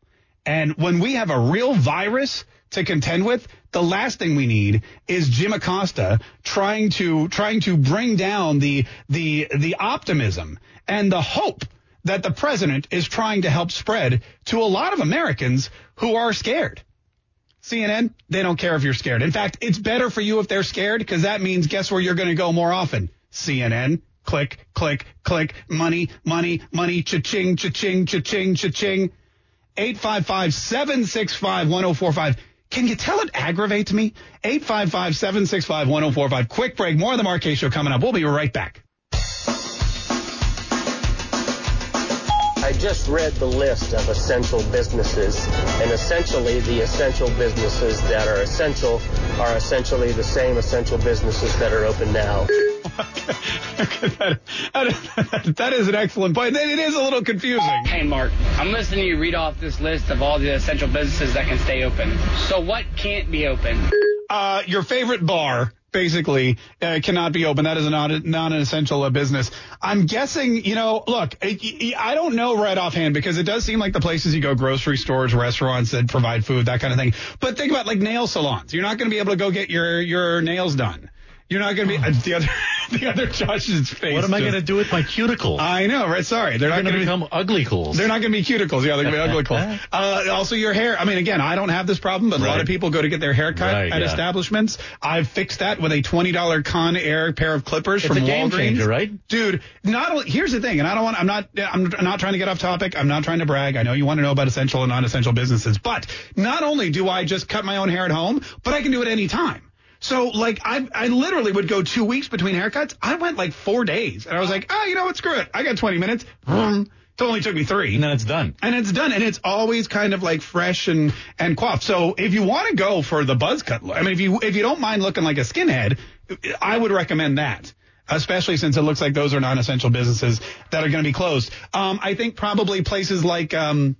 A: And when we have a real virus to contend with, the last thing we need is Jim Acosta trying to trying to bring down the the the optimism and the hope that the president is trying to help spread to a lot of Americans who are scared. CNN, they don't care if you're scared. In fact, it's better for you if they're scared because that means guess where you're going to go more often? CNN. Click, click, click. Money, money, money. Cha-ching, cha-ching, cha-ching, cha-ching. 855-765-1045. Can you tell it aggravates me? 855-765-1045. Quick break. More of the Kaye Show coming up. We'll be right back.
S: Just read the list of essential businesses, and essentially the essential businesses that are essential are essentially the same essential businesses that are open now. [LAUGHS]
A: that, that- that is an excellent point. It is a little confusing.
R: Hey, Mark, I'm listening to you read off this list of all the essential businesses that can stay open. So what can't be open?
A: Uh, your favorite bar basically uh, cannot be open. That is a non non-essential uh, business. I'm guessing, you know, look, I, I don't know right offhand because it does seem like the places you go, grocery stores, restaurants that provide food, that kind of thing. But think about like nail salons. You're not going to be able to go get your your nails done. You're not going to be uh, [SIGHS] the other [LAUGHS] the other Josh's face.
G: What am I going to do with my cuticles?
A: I know, right? Sorry, they're,
G: They're
A: not
G: going to become ugly cools.
A: They're not going to be cuticles. Yeah, they're going to be ugly [LAUGHS] Uh, also, your hair. I mean, again, I don't have this problem, but a lot of people go to get their hair cut
G: Right,
A: at
G: yeah.
A: establishments. I've fixed that with a twenty dollar Conair pair of clippers
G: It's
A: from
G: a game
A: Walgreens.
G: changer, right?
A: Dude, not only, here's the thing, and I don't want. I'm not. I'm not trying to get off topic. I'm not trying to brag. I know you want to know about essential and non-essential businesses, but not only do I just cut my own hair at home, but I can do it anytime. So like I I literally would go two weeks between haircuts. I went like four days, and I was like, oh, you know what? Screw it. I got 20 minutes. Vroom. It only took me three.
G: And then it's done.
A: And it's done, and it's always kind of like fresh and and coiffed. So if you want to go for the buzz cut, look- I mean, if you if you don't mind looking like a skinhead, I would recommend that. Especially since it looks like those are non-essential businesses that are going to be closed. Um, I think probably places like, um,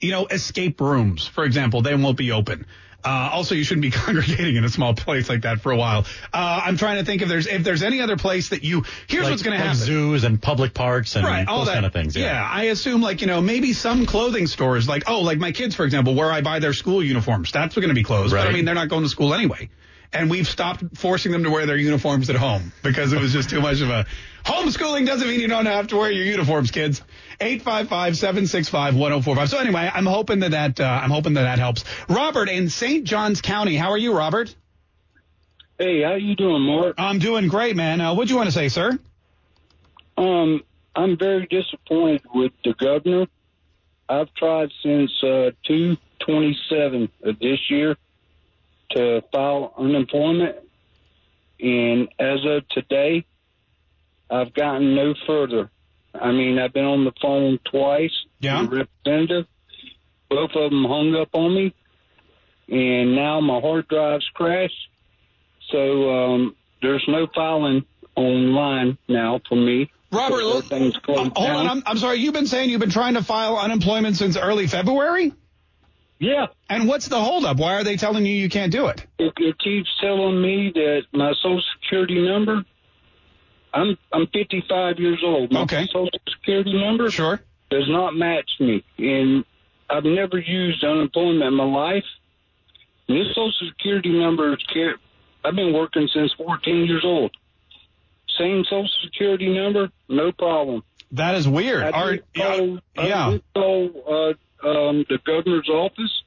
A: you know, escape rooms, for example, they won't be open. Uh, also, you shouldn't be [LAUGHS] congregating in a small place like that for a while. Uh, I'm trying to think if there's if there's any other place that you. Here's
G: Like-
A: what's going to
G: like
A: happen.
G: Zoos and public parks and
A: Right, all
G: those
A: that
G: kind of things. Yeah.
A: I assume like you know maybe some clothing stores like oh like my kids for example where I buy their school uniforms that's going to be closed. But I mean they're not going to school anyway, and we've stopped forcing them to wear their uniforms at home because it was just too much of a homeschooling doesn't mean you don't have to wear your uniforms, kids. 855-765-1045. So anyway, I'm hoping that that uh, I'm hoping that that helps. Robert in St. Johns County, how are you, Robert?
K: Hey, how you doing, Mark?
A: I'm doing great, man. Uh, what do you want to say, sir?
K: Um, I'm very disappointed with the governor. I've tried since uh, 227 of this year to file unemployment, and as of today, I've gotten no further. I mean, I've been on the phone twice.
A: Yeah.
K: representative. Both of them hung up on me, and now my hard drive's crashed. So um, there's no filing online now for me.
A: Robert, Hold
K: down.
A: on, I'm, I'm sorry. You've been saying you've been trying to file unemployment since early February?
K: Yeah.
A: And what's the holdup? Why are they telling you you can't do it?
K: It, it keeps telling me that my social security number. I'm I'm 55 years old. My
A: Okay.
K: social security number
A: sure
K: does not match me, and I've never used unemployment in my life. And this social security number is I've been working since 14 years old. Same social security number, no problem.
A: That is weird.
K: I
A: Are,
K: call,
A: yeah.
K: I call uh, um, the governor's office.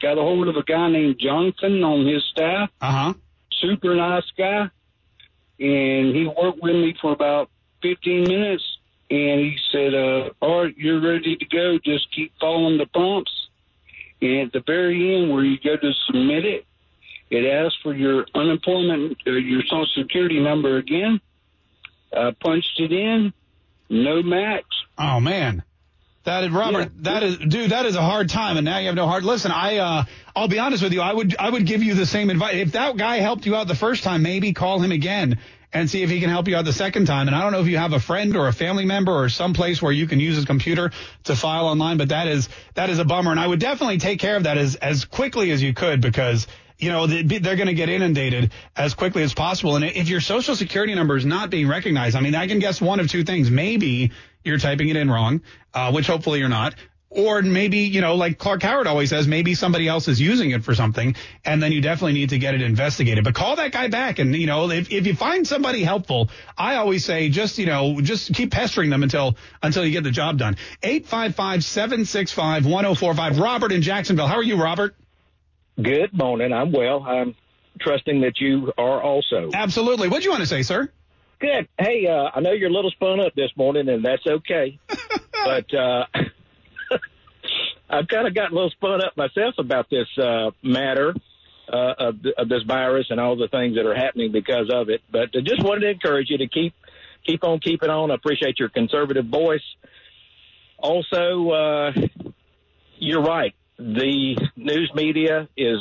K: Got a hold of a guy named Johnson on his staff.
A: Uh huh.
K: Super nice guy, and he worked with me for about 15 minutes. And he said, uh, "All right, you're ready to go. Just keep following the prompts." And at the very end, where you go to submit it, it asks for your unemployment, uh, your social security number again. I punched it in, no match.
A: Oh man. That is Robert. That is, dude. That is a hard time, and now you have no heart. Listen, I, uh, I'll be honest with you. I would, I would give you the same advice. If that guy helped you out the first time, maybe call him again and see if he can help you out the second time. And I don't know if you have a friend or a family member or some place where you can use his computer to file online, but that is, that is a bummer. And I would definitely take care of that as, as quickly as you could because. You know, they- they're going to get inundated as quickly as possible. And if your social security number is not being recognized, I mean, I can guess one of two things. Maybe you're typing it in wrong, uh, which hopefully you're not. Or maybe, you know, like Clark Howard always says, maybe somebody else is using it for something, and then you definitely need to get it investigated. But call that guy back, and you know, if if you find somebody helpful, I always say just you know, just keep pestering them until until you get the job done. Eight five five seven six five one zero four five. Robert in Jacksonville. How are you, Robert?
T: Good morning. I'm well. I'm trusting that you are also.
A: Absolutely. What do you want to say, sir?
T: Good. Hey, uh, I know you're a little spun up this morning, and that's okay. [LAUGHS] but uh, [LAUGHS] I've kind of gotten a little spun up myself about this uh, matter uh, of, th- of this virus and all the things that are happening because of it. But I just wanted to encourage you to keep keep on keeping on. I appreciate your conservative voice. Also, uh, you're right. The news media is,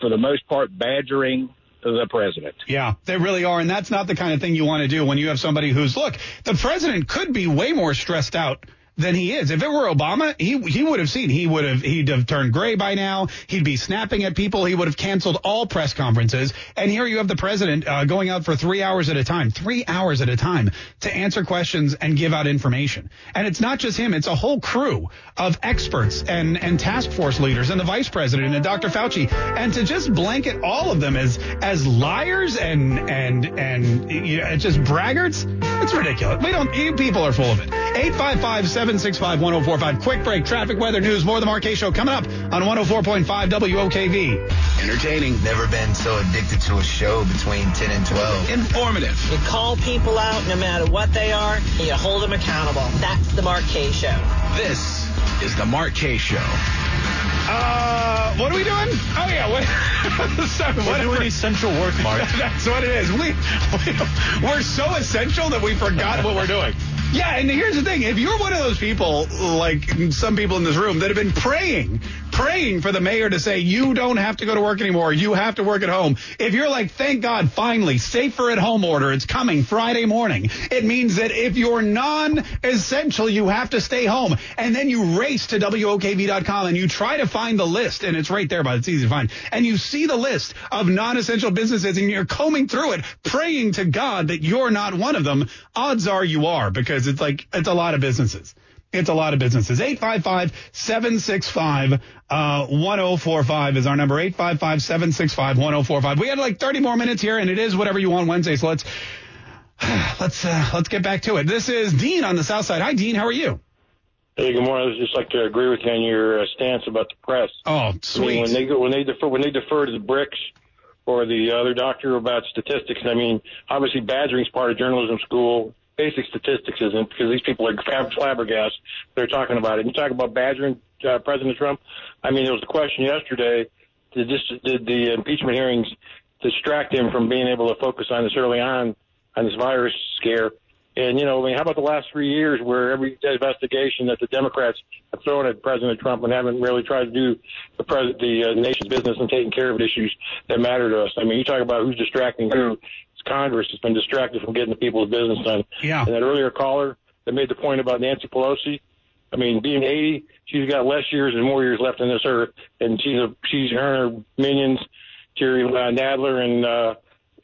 T: for the most part, badgering the president.
A: Yeah, they really are. And that's not the kind of thing you want to do when you have somebody who's, look, the president could be way more stressed out than he is. If it were Obama, he he would have seen. He would have he'd have turned gray by now. He'd be snapping at people. He would have canceled all press conferences. And here you have the president uh, going out for three hours at a time, three hours at a time to answer questions and give out information. And it's not just him; it's a whole crew of experts and and task force leaders and the vice president and Dr. Fauci. And to just blanket all of them as as liars and and and you know, just braggarts, it's ridiculous. We don't. You people are full of it. Eight five five seven. 765 1045. Quick break, traffic, weather, news, more of the Mark Kaye Show coming up on 104.5 WOKV.
B: Entertaining.
C: Never been so addicted to a show between 10 and 12.
B: Informative.
D: You call people out no matter what they are, and you hold them accountable. That's the Mark Kaye Show.
B: This is the Mark Kaye Show.
A: Uh, what are we doing? Oh yeah, what? [LAUGHS] Sorry,
G: We're
A: whatever.
G: doing essential work, Mark. [LAUGHS]
A: That's what it is. We, [LAUGHS] we we're so essential that we forgot what we're doing. Yeah, and here's the thing: if you're one of those people, like some people in this room, that have been praying, praying for the mayor to say you don't have to go to work anymore, you have to work at home. If you're like, thank God, finally, safer at home order, it's coming Friday morning. It means that if you're non-essential, you have to stay home, and then you race to WOKV.com and you try to find the list, and it's right there, but it's easy to find. And you see the list of non-essential businesses, and you're combing through it, praying to God that you're not one of them. Odds are you are, because it's like it's a lot of businesses. It's a lot of businesses. 855-765 uh 1045 is our number. 855-765-1045. We had like 30 more minutes here and it is whatever you want Wednesday. So let's [SIGHS] let's uh, let's get back to it. This is Dean on the south side. Hi Dean, how are you?
U: Hey, good morning. I would just like to agree with you on your uh, stance about the press.
A: Oh,
U: I mean,
A: sweet.
U: when they go, when they defer, when they defer to the Birx or the other doctor about statistics, I mean, obviously badgering is part of journalism school. Basic statistics isn't because these people are flabbergasted. They're talking about it. You talk about badgering uh, President Trump. I mean, there was a question yesterday: Did this, did the impeachment hearings distract him from being able to focus on this early on on this virus scare? And you know, I mean, how about the last three years where every investigation that the Democrats have thrown at President Trump and haven't really tried to do the pres- the uh, nation's business and taking care of issues that matter to us? I mean, you talk about who's distracting who. Congress has been distracted from getting the people's business done.
A: Yeah.
U: And that earlier caller that made the point about Nancy Pelosi. I mean, being 80, she's got less years and more years left on this earth, and she's a she's her and her minions, Jerry uh, Nadler and uh,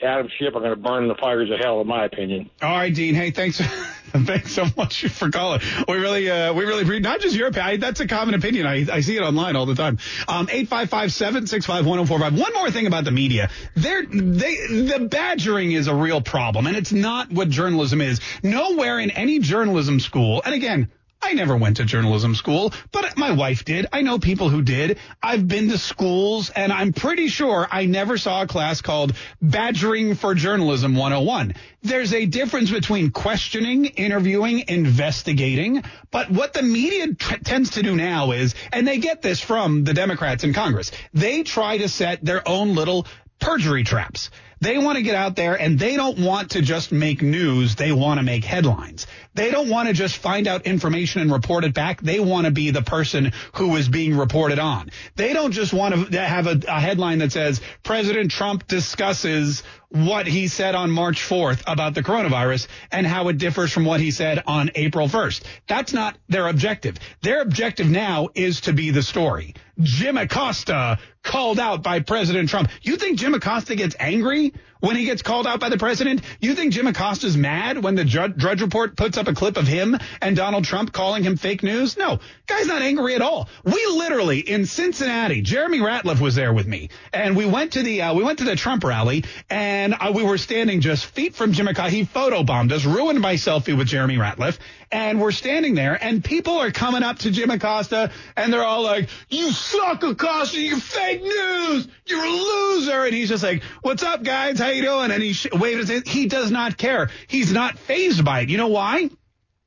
U: Adam Schiff, are going to burn in the fires of hell, in my opinion.
A: All right, Dean. Hey, thanks. [LAUGHS] [LAUGHS] thanks so much for calling. We really, uh, we really appreciate not just your opinion. That's a common opinion. I, I see it online all the time. Um, 855-765-1045. One more thing about the media. They're, they, the badgering is a real problem and it's not what journalism is. Nowhere in any journalism school. And again, I never went to journalism school, but my wife did. I know people who did. I've been to schools and I'm pretty sure I never saw a class called Badgering for Journalism 101. There's a difference between questioning, interviewing, investigating. But what the media t- tends to do now is, and they get this from the Democrats in Congress, they try to set their own little perjury traps. They want to get out there and they don't want to just make news. They want to make headlines. They don't want to just find out information and report it back. They want to be the person who is being reported on. They don't just want to have a, a headline that says President Trump discusses what he said on March 4th about the coronavirus and how it differs from what he said on April 1st. That's not their objective. Their objective now is to be the story. Jim Acosta called out by President Trump. You think Jim Acosta gets angry when he gets called out by the president? You think Jim Acosta's mad when the Drudge, Report puts up a clip of him and Donald Trump calling him fake news? No, guy's not angry at all. We literally in Cincinnati, Jeremy Ratliff was there with me, and we went to the uh, we went to the Trump rally, and uh, we were standing just feet from Jim Acosta. He photobombed us, ruined my selfie with Jeremy Ratliff, and we're standing there, and people are coming up to Jim Acosta, and they're all like, "You suck, Acosta! You're fake news! You're a loser!" And he's just like, "What's up, guys? How you doing?" And he sh- waved his hand. He does not care. He's not phased by it. You know why?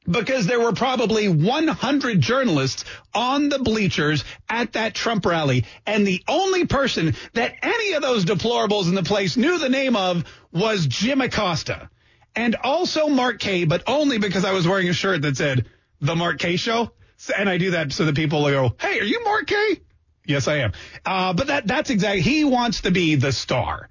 A: Because there were probably 100 journalists on the bleachers at that Trump rally, and the only person that any of those deplorables in the place knew the name of was Jim Acosta. And also Mark Kaye, but only because I was wearing a shirt that said The Mark Kaye Show. And I do that so that people go, Hey, are you Mark Kaye? Yes, I am. Uh, but that, that's exactly, he wants to be the star.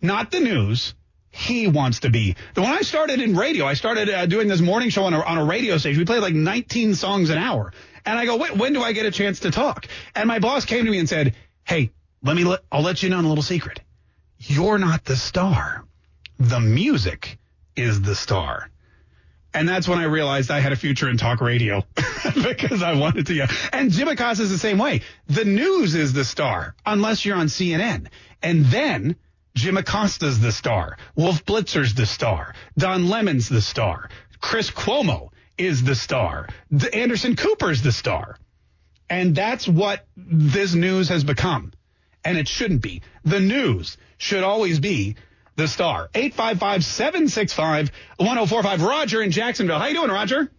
A: not the news. He wants to be. When I started in radio, I started uh, doing this morning show on a, on a radio station. We played like 19 songs an hour. And I go, Wait, when do I get a chance to talk? And my boss came to me and said, Hey, let me, I'll let you know a little secret. You're not the star. The music is the star. And that's when I realized I had a future in talk radio [LAUGHS] because I wanted to. And Jim Acosta is the same way. The news is the star unless you're on CNN. And then Jim Acosta's the star. Wolf Blitzer's the star. Don Lemon's the star. Chris Cuomo is the star. Anderson Cooper's the star. And that's what this news has become. And it shouldn't be. The news should always be the star. 855-765-1045. Roger in Jacksonville. How you doing, Roger?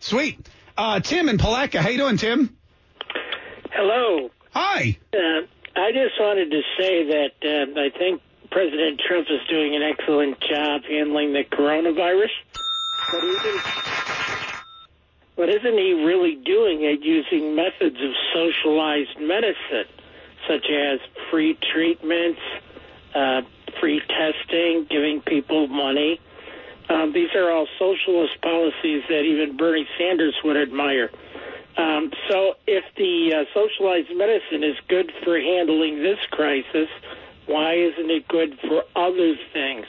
A: Sweet. Uh, Tim in Palatka. How you doing, Tim?
V: Hello.
A: Hi.
V: Uh, I just wanted to say that uh, I think President Trump is doing an excellent job handling the coronavirus. But isn't, but isn't he really doing it using methods of socialized medicine, such as free treatments, uh, free testing, giving people money? Um, these are all socialist policies that even Bernie Sanders would admire. Um, so if the uh, socialized medicine is good for handling this crisis, why isn't it good for other things,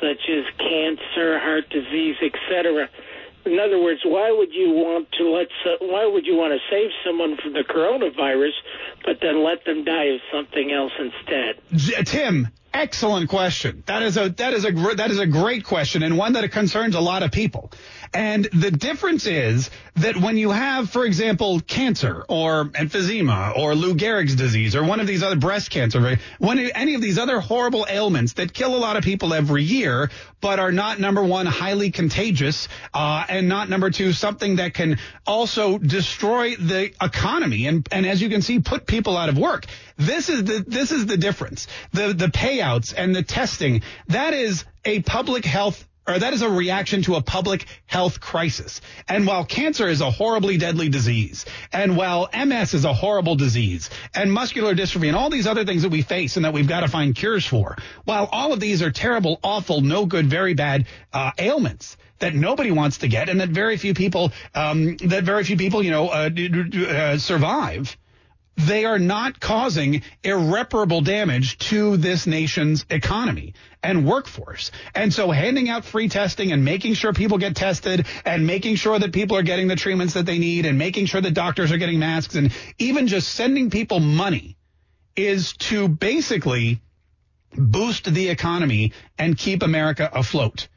V: such as cancer, heart disease, etc.? In other words, why would you want to let why would you want to save someone from the coronavirus, but then let them die of something else instead?
A: Tim, excellent question. That is a that is a that is a great question and one that concerns a lot of people. And the difference is that when you have, for example, cancer or emphysema or Lou Gehrig's disease or one of these other breast cancer, when any of these other horrible ailments that kill a lot of people every year, but are not number one highly contagious, uh, and not number two something that can also destroy the economy and and as you can see, put people out of work. This is the this is the difference. The the payouts and the testing that is a public health or that is a reaction to a public health crisis. And while cancer is a horribly deadly disease, and while MS is a horrible disease, and muscular dystrophy and all these other things that we face and that we've got to find cures for, while all of these are terrible, awful, no good, very bad uh, ailments, that nobody wants to get and that very few people um, that very few people you know uh, uh, survive they are not causing irreparable damage to this nation's economy and workforce. And so handing out free testing and making sure people get tested and making sure that people are getting the treatments that they need and making sure that doctors are getting masks and even just sending people money is to basically boost the economy and keep America afloat.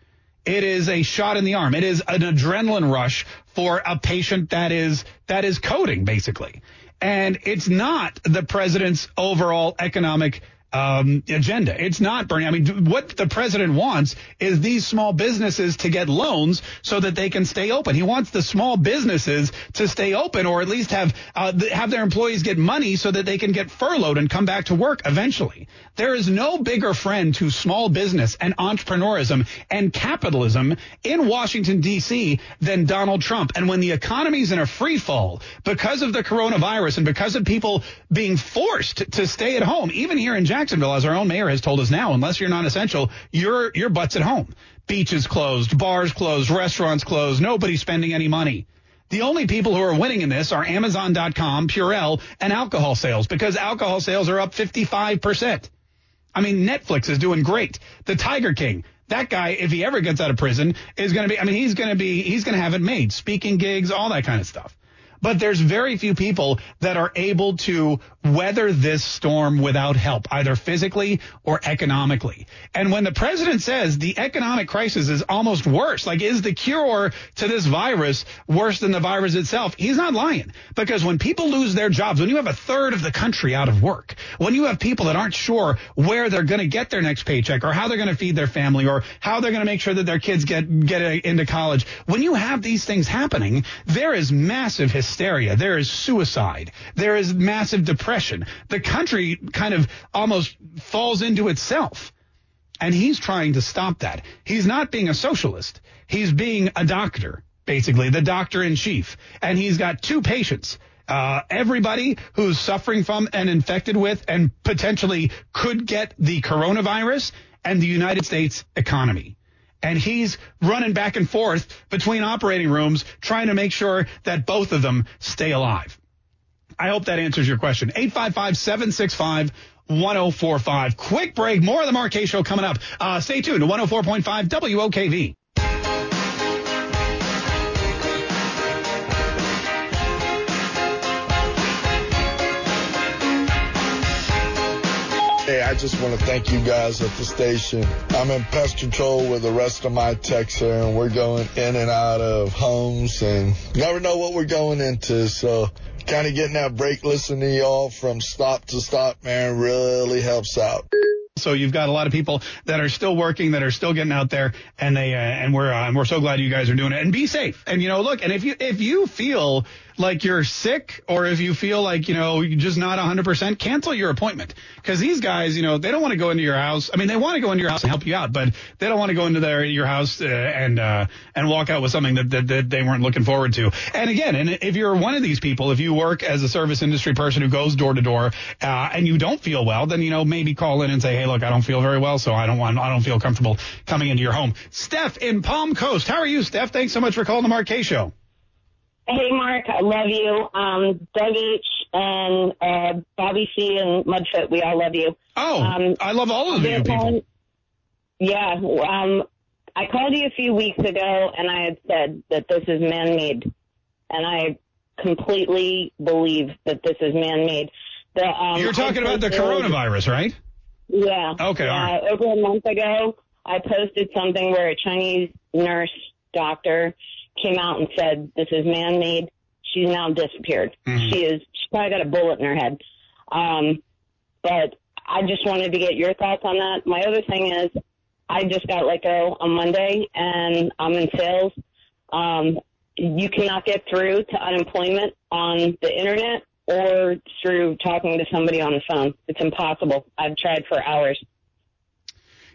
A: It is a shot in the arm. It is an adrenaline rush for a patient that is that is coding basically. And it's not the president's overall economic um, agenda. It's not Bernie. I mean, what the president wants is these small businesses to get loans so that they can stay open. He wants the small businesses to stay open, or at least have uh, have their employees get money so that they can get furloughed and come back to work eventually. There is no bigger friend to small business and entrepreneurism and capitalism in Washington D.C. than Donald Trump. And when the economy's in a free fall because of the coronavirus and because of people being forced to stay at home, even here in Jacksonville, as our own mayor has told us now, unless you're non-essential, your your butt's at home. Beaches closed, bars closed, restaurants closed, nobody spending any money. The only people who are winning in this are Amazon.com, Purell, and alcohol sales because alcohol sales are up 55%. I mean, Netflix is doing great. The Tiger King, that guy, if he ever gets out of prison, is going to be, I mean, he's going to be, he's going to have it made. Speaking gigs, all that kind of stuff. But there's very few people that are able to weather this storm without help, either physically or economically. And when the president says the economic crisis is almost worse, like is the cure to this virus worse than the virus itself? He's not lying. Because when people lose their jobs, when you have a third of the country out of work, when you have people that aren't sure where they're going to get their next paycheck or how they're going to feed their family or how they're going to make sure that their kids get, get into college, when you have these things happening, there is massive hysteria. There is suicide. There is massive depression. The country kind of almost falls into itself. And he's trying to stop that. He's not being a socialist. He's being a doctor, basically, the doctor in chief. And he's got two patients uh, everybody who's suffering from and infected with and potentially could get the coronavirus and the United States economy. And he's running back and forth between operating rooms trying to make sure that both of them stay alive. I hope that answers your question. 855 765 1045. Quick break. More of the Kaye Show coming up. Uh, stay tuned to 104.5 WOKV.
W: I just want to thank you guys at the station. I'm in pest control with the rest of my techs here, and we're going in and out of homes and never know what we're going into. So kind of getting that break listening to y'all from stop to stop, man, really helps out.
A: So you've got a lot of people that are still working, that are still getting out there, and they uh, and we're uh, and we're so glad you guys are doing it. And be safe. And you know, look, and if you if you feel like you're sick or if you feel like, you know, you're just not 100%, cancel your appointment. Because these guys, you know, they don't want to go into your house. I mean, they want to go into your house and help you out, but they don't want to go into their your house uh, and uh, and walk out with something that, that, that they weren't looking forward to. And again, and if you're one of these people, if you work as a service industry person who goes door to door uh, and you don't feel well, then, you know, maybe call in and say, hey, look, I don't feel very well, so I don't want, I don't feel comfortable coming into your home. Steph in Palm Coast. How are you, Steph? Thanks so much for calling the Kaye Show.
X: Hey, Mark, I love you. Um, Doug H. and uh, Bobby C. and Mudfoot, we all love you.
A: Oh,
X: Um,
A: I love all of you people.
X: calling- Yeah, um, I called you a few weeks ago, and I had said that this is man-made, and I completely believe that this is man-made. The, um,
A: You're talking about the coronavirus, right?
X: Yeah.
A: Okay,
X: Yeah, Over a month ago, I posted something where a Chinese nurse doctor came out and said, "This is man-made." She's now disappeared.
A: Mm-hmm.
X: She is. She probably got a bullet in her head. Um, but I just wanted to get your thoughts on that. My other thing is, I just got let go on Monday, and I'm in sales. Um, you cannot get through to unemployment on the internet or through talking to somebody on the phone. It's impossible. I've tried for hours.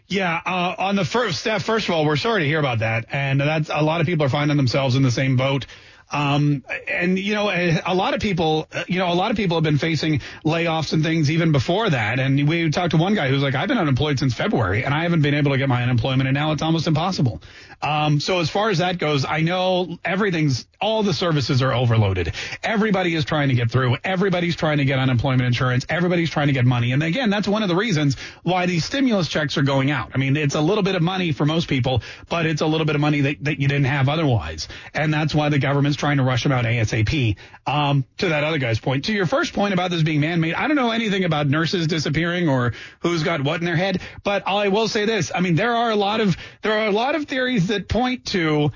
A: Yeah, uh, on the first step, first of all, we're sorry to hear about that, and that's a lot of people are finding themselves in the same boat. Um, and you know, a, lot of people, you know, a lot of people have been facing layoffs and things even before that. And we talked to one guy who's like, I've been unemployed since February and I haven't been able to get my unemployment and now it's almost impossible. Um, so as far as that goes, I know everything's, all the services are overloaded. Everybody is trying to get through. Everybody's trying to get unemployment insurance. Everybody's trying to get money. And again, that's one of the reasons why these stimulus checks are going out. I mean, it's a little bit of money for most people, but it's a little bit of money that, that you didn't have otherwise. And that's why the government's trying to rush them out ASAP. Um, to that other guy's point, to your first point about this being man-made, I don't know anything about nurses disappearing or who's got what in their head, but I will say this. I mean, there are a lot of, there are a lot of theories that point to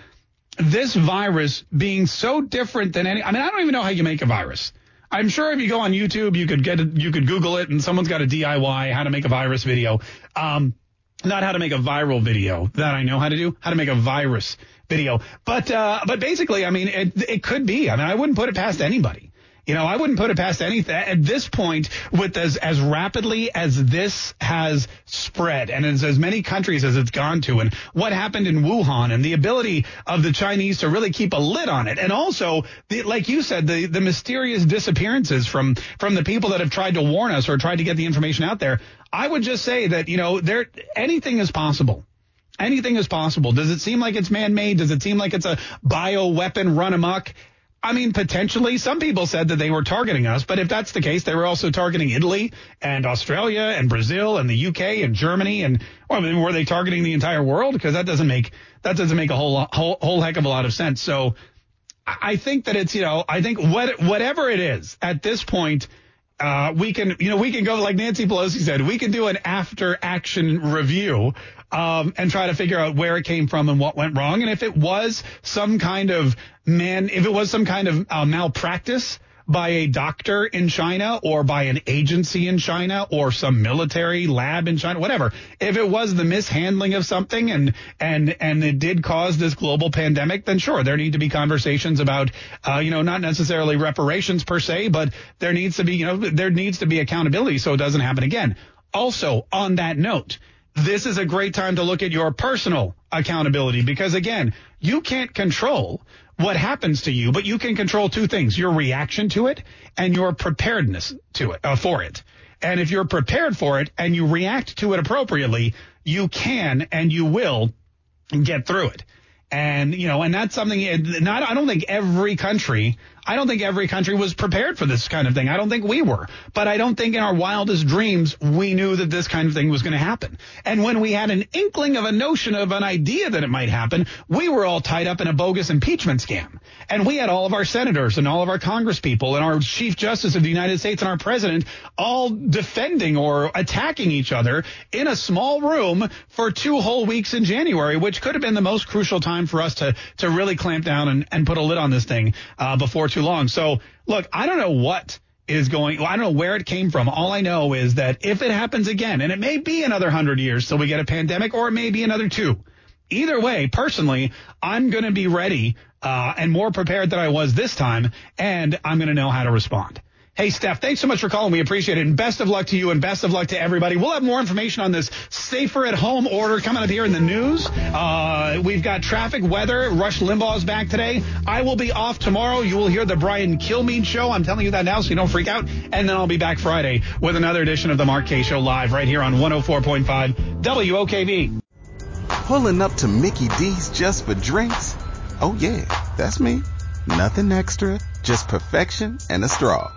A: this virus being so different than any, I mean, I don't even know how you make a virus. I'm sure if you go on YouTube, you could get you could Google it and someone's got a DIY how to make a virus video. Um, not how to make a viral video that I know how to do, how to make a virus video. But, uh, but basically, I mean, it, it could be. I mean, I wouldn't put it past anybody. You know, I wouldn't put it past anything at this point with as, as rapidly as this has spread and as, as many countries as it's gone to and what happened in Wuhan and the ability of the Chinese to really keep a lid on it. And also, the, like you said, the, the mysterious disappearances from, from the people that have tried to warn us or tried to get the information out there. I would just say that, you know, there, anything is possible. Anything is possible. Does it seem like it's man-made? Does it seem like it's a bioweapon run amok? I mean, potentially. Some people said that they were targeting us, but if that's the case, they were also targeting Italy and Australia and Brazil and the UK and Germany and well, I mean, were they targeting the entire world? Because that doesn't make that doesn't make a whole whole whole heck of a lot of sense. So I think that it's you know I think what whatever it is at this point. Uh, we can, you know, we can go like Nancy Pelosi said, we can do an after action review, um, and try to figure out where it came from and what went wrong. And if it was some kind of man, if it was some kind of uh, malpractice by a doctor in China or by an agency in China or some military lab in China, whatever. If it was the mishandling of something and and and it did cause this global pandemic, then sure, there need to be conversations about, uh, you know, not necessarily reparations per se, but there needs to be, you know, there needs to be accountability so it doesn't happen again. Also, on that note, this is a great time to look at your personal accountability because again, you can't control what happens to you, but you can control two things, your reaction to it and your preparedness to it, uh, for it. And if you're prepared for it and you react to it appropriately, you can and you will get through it. And, you know, and that's something not, I don't think every country, I don't think every country was prepared for this kind of thing. I don't think we were, but I don't think in our wildest dreams we knew that this kind of thing was going to happen. And when we had an inkling of a notion of an idea that it might happen, we were all tied up in a bogus impeachment scam. And we had all of our senators and all of our congresspeople and our chief justice of the United States and our president all defending or attacking each other in a small room for two whole weeks in January, which could have been the most crucial time for us to to really clamp down and, and put a lid on this thing uh, before too long. So look, I don't know what is going. Well, I don't know where it came from. All I know is that if it happens again, and it may be another hundred years till we get a pandemic, or it may be another two. Either way, personally, I'm going to be ready uh, and more prepared than I was this time, and I'm going to know how to respond. Hey, Steph, thanks so much for calling. We appreciate it. And best of luck to you and best of luck to everybody. We'll have more information on this safer at home order coming up here in the news. Uh, we've got traffic, weather. Rush Limbaugh is back today. I will be off tomorrow. You will hear the Brian Kilmeade show. I'm telling you that now so you don't freak out. And then I'll be back Friday with another edition of the Mark Kaye Show live right here on 104.5 WOKV.
Y: Pulling up to Mickey D's just for drinks? Oh yeah, that's me. Nothing extra, just perfection and a straw